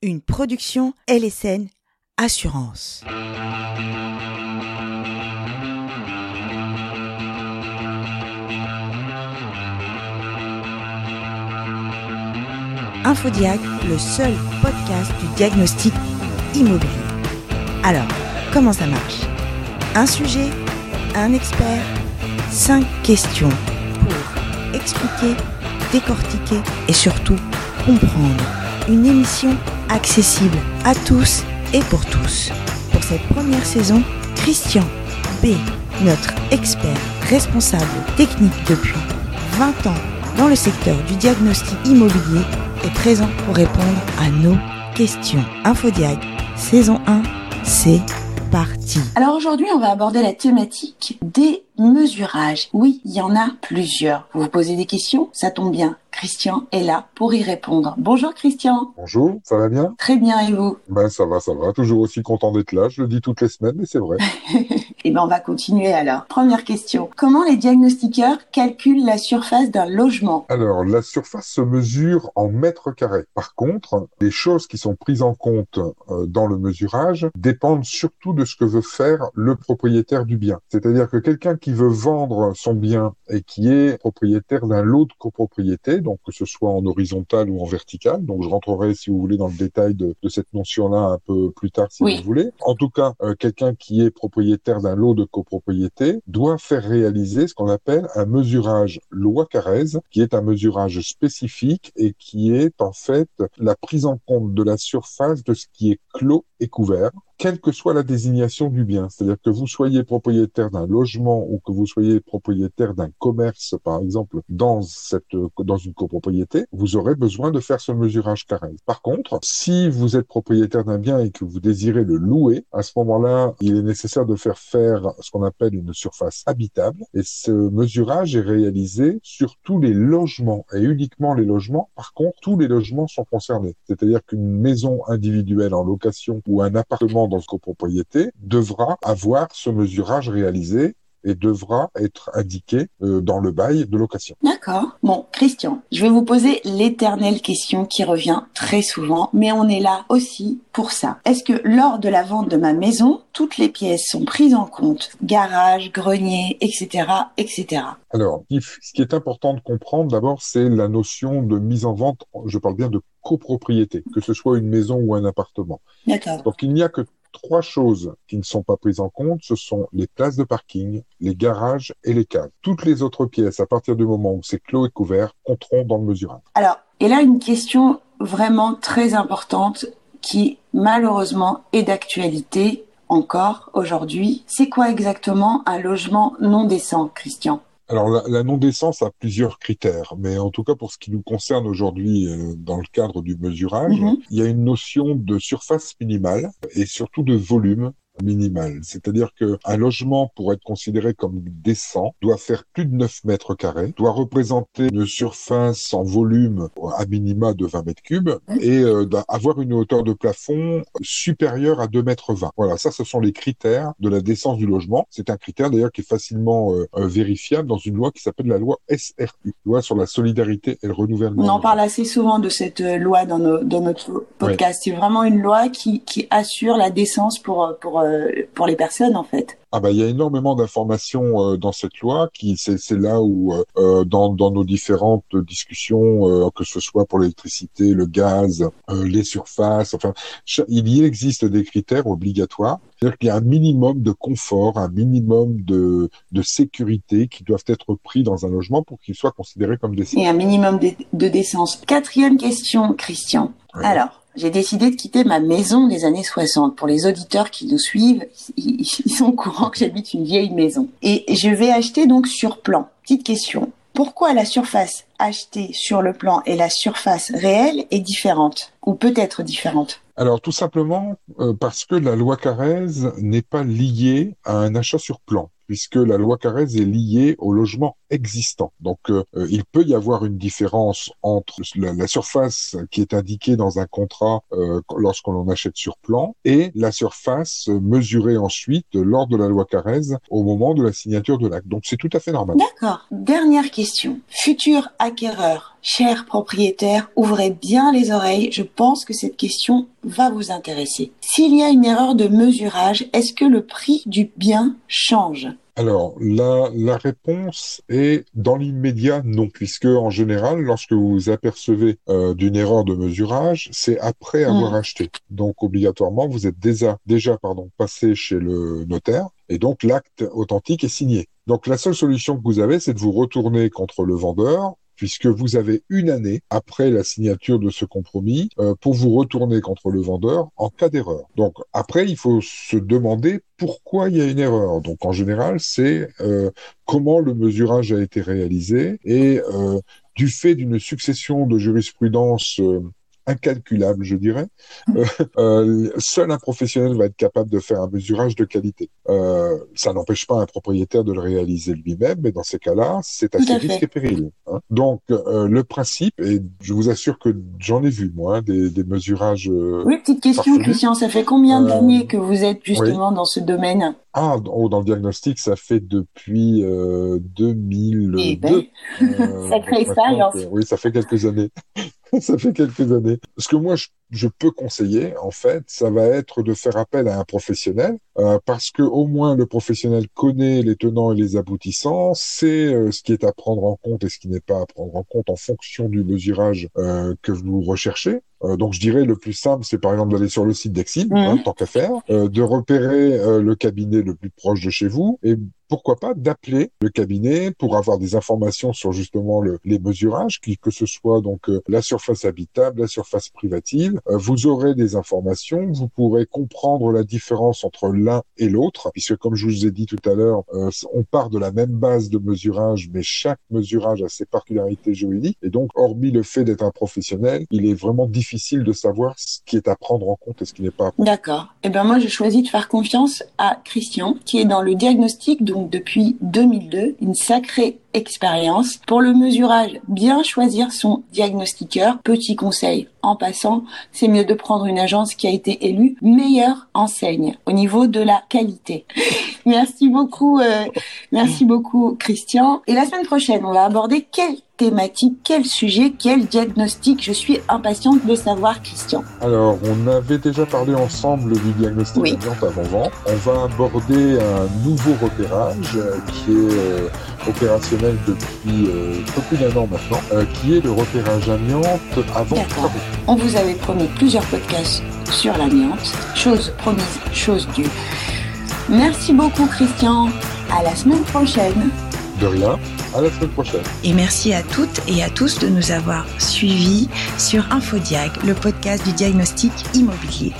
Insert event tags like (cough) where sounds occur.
une production LSN Assurance. Infodiag, le seul podcast du diagnostic immobilier. Alors, comment ça marche? Un sujet, un expert, cinq questions pour expliquer, décortiquer et surtout comprendre. Une émission accessible à tous et pour tous. Pour cette première saison, Christian B, notre expert responsable technique depuis 20 ans dans le secteur du diagnostic immobilier, est présent pour répondre à nos questions. Infodiag, saison 1, c'est parti. Alors aujourd'hui, on va aborder la thématique des mesurages. Oui, il y en a plusieurs. Vous vous posez des questions Ça tombe bien. Christian est là pour y répondre. Bonjour Christian. Bonjour, ça va bien? Très bien et vous? Ben ça va, ça va. Toujours aussi content d'être là. Je le dis toutes les semaines, mais c'est vrai. (laughs) Eh ben on va continuer alors. Première question. Comment les diagnostiqueurs calculent la surface d'un logement? Alors la surface se mesure en mètres carrés. Par contre, les choses qui sont prises en compte euh, dans le mesurage dépendent surtout de ce que veut faire le propriétaire du bien. C'est-à-dire que quelqu'un qui veut vendre son bien et qui est propriétaire d'un lot de copropriété, donc que ce soit en horizontal ou en vertical. Donc je rentrerai si vous voulez dans le détail de, de cette notion-là un peu plus tard si Oui. vous voulez. En tout cas, euh, quelqu'un qui est propriétaire d'un lot de copropriété doit faire réaliser ce qu'on appelle un mesurage loi Carrez, qui est un mesurage spécifique et qui est en fait la prise en compte de la surface de ce qui est clos et couvert quelle que soit la désignation du bien. C'est-à-dire que vous soyez propriétaire d'un logement ou que vous soyez propriétaire d'un commerce, par exemple, dans cette, dans une copropriété, vous aurez besoin de faire ce mesurage carré. Par contre, si vous êtes propriétaire d'un bien et que vous désirez le louer, à ce moment-là, il est nécessaire de faire faire ce qu'on appelle une surface habitable. Et ce mesurage est réalisé sur tous les logements et uniquement les logements. Par contre, tous les logements sont concernés. C'est-à-dire qu'une maison individuelle en location ou un appartement dans une copropriété devra avoir ce mesurage réalisé et devra être indiqué euh, dans le bail de location. D'accord. Bon, Christian, je vais vous poser l'éternelle question qui revient très souvent, mais on est là aussi pour ça. Est-ce que lors de la vente de ma maison, toutes les pièces sont prises en compte? Garage, grenier, etc., etc. Alors, ce qui est important de comprendre d'abord, c'est la notion de mise en vente, je parle bien de copropriété, que ce soit une maison ou un appartement. D'accord. Donc il n'y a que trois choses qui ne sont pas prises en compte, ce sont les places de parking, les garages et les caves. Toutes les autres pièces, à partir du moment où c'est clos et couvert, compteront dans le mesurage. Alors, et là, une question vraiment très importante qui, malheureusement, est d'actualité encore aujourd'hui. C'est quoi exactement un logement non décent, Christian? Alors la, la non-décence a plusieurs critères, mais en tout cas pour ce qui nous concerne aujourd'hui euh, dans le cadre du mesurage, Mhm. il y a une notion de surface minimale et surtout de volume minimal. C'est-à-dire que un logement, pour être considéré comme décent, doit faire plus de 9 mètres carrés, doit représenter une surface en volume à minima de 20 mètres cubes et euh, avoir une hauteur de plafond supérieure à 2 mètres 20. Voilà, ça, ce sont les critères de la décence du logement. C'est un critère d'ailleurs qui est facilement euh, euh, vérifiable dans une loi qui s'appelle la loi SRU, loi sur la solidarité et le renouvellement. On en parle assez souvent de cette euh, loi dans, nos- dans notre podcast. C'est vraiment une loi qui, qui assure la décence pour, pour, pour les personnes, en fait. Ah bah il y a énormément d'informations euh, dans cette loi qui c'est là où euh, euh, dans dans nos différentes discussions euh, que ce soit pour l'électricité, le gaz, euh, les surfaces, enfin il y existe des critères obligatoires, c'est-à-dire qu'il y a un minimum de confort, un minimum de de sécurité qui doivent être pris dans un logement pour qu'il soit considéré comme décent. Et un minimum de, de décence. Quatrième question, Christian. Ouais. Alors, j'ai décidé de quitter ma maison des années 60. Pour les auditeurs qui nous suivent, ils, sont au courant que j'habite une vieille maison. Et je vais acheter donc sur plan. Petite question. Pourquoi la surface achetée sur le plan et la surface réelle est différente Ou peut être différente? Alors tout simplement euh, parce que la loi Carrez n'est pas liée à un achat sur plan, puisque la loi Carrez est liée au logement existant. Donc euh, euh, il peut y avoir une différence entre la, surface qui est indiquée dans un contrat euh, lorsqu'on en achète sur plan et la surface mesurée ensuite lors de la loi Carrez au moment de la signature de l'acte. Donc c'est tout à fait normal. D'accord. Dernière question. Futur acquéreur chers propriétaires, ouvrez bien les oreilles. Je pense que cette question va vous intéresser. S'il y a une erreur de mesurage, est-ce que le prix du bien change? Alors, la, la réponse est dans l'immédiat non, puisque en général, lorsque vous vous apercevez euh, d'une erreur de mesurage, c'est après avoir acheté. Donc, obligatoirement, vous êtes déjà, déjà pardon, passé chez le notaire, et donc l'acte authentique est signé. Donc, la seule solution que vous avez, c'est de vous retourner contre le vendeur puisque vous avez une année après la signature de ce compromis euh, pour vous retourner contre le vendeur en cas d'erreur. Donc après, il faut se demander pourquoi il y a une erreur. Donc en général, c'est euh, comment le mesurage a été réalisé et euh, du fait d'une succession de jurisprudence incalculable, je dirais. Euh, euh, seul un professionnel va être capable de faire un mesurage de qualité. Euh, ça n'empêche pas un propriétaire de le réaliser lui-même, mais dans ces cas-là, c'est assez risque et péril. Hein. Donc, euh, le principe, et je vous assure que j'en ai vu, moi, hein, des, des, mesurages. Euh, oui, petite question, Christian, ça fait combien d'années que vous êtes justement dans ce domaine? Ah, oh, dans le diagnostic, ça fait depuis euh, 2002. Eh ben, (laughs) Sacrée expérience. oui, ça fait quelques années. (laughs) ça fait quelques années. Ce que moi, je, je, peux conseiller, en fait, ça va être de faire appel à un professionnel, euh, parce que au moins le professionnel connaît les tenants et les aboutissants, sait euh, ce qui est à prendre en compte et ce qui n'est pas à prendre en compte en fonction du mesurage euh, que vous recherchez. Donc je dirais le plus simple, c'est par exemple d'aller sur le site d'Exil, hein, mmh. tant qu'à faire, de repérer le cabinet le plus proche de chez vous et pourquoi pas d'appeler le cabinet pour avoir des informations sur justement le, les mesurages, que ce soit donc la surface habitable, la surface privative. Euh, vous aurez des informations, vous pourrez comprendre la différence entre l'un et l'autre, puisque comme je vous ai dit tout à l'heure, euh, on part de la même base de mesurage, mais chaque mesurage a ses particularités juridiques, et donc hormis le fait d'être un professionnel, il est vraiment difficile de savoir ce qui est à prendre en compte et ce qui n'est pas. D'accord. Et eh ben moi, j'ai choisi de faire confiance à Christian, qui est dans le diagnostic de depuis 2002, une sacrée expérience. Pour le mesurage, bien choisir son diagnostiqueur. Petit conseil, en passant, c'est mieux de prendre une agence qui a été élue meilleure enseigne au niveau de la qualité. (laughs) merci beaucoup, euh, merci beaucoup Christian. Et la semaine prochaine, on va aborder quelle thématique, quel sujet, quel diagnostic? Je suis impatiente de savoir, Christian. Alors, on avait déjà parlé ensemble du diagnostic oui. avant-vent. On va aborder un nouveau repérage euh, qui est euh, opérationnel depuis euh, peu plus d'un an maintenant, euh, qui est le repérage amiante avant travaux. On vous avait promis plusieurs podcasts sur l'amiante. Chose promise, chose due. Merci beaucoup, Christian. À la semaine prochaine. De rien. À la semaine prochaine. Et merci à toutes et à tous de nous avoir suivis sur Infodiag, le podcast du diagnostic immobilier.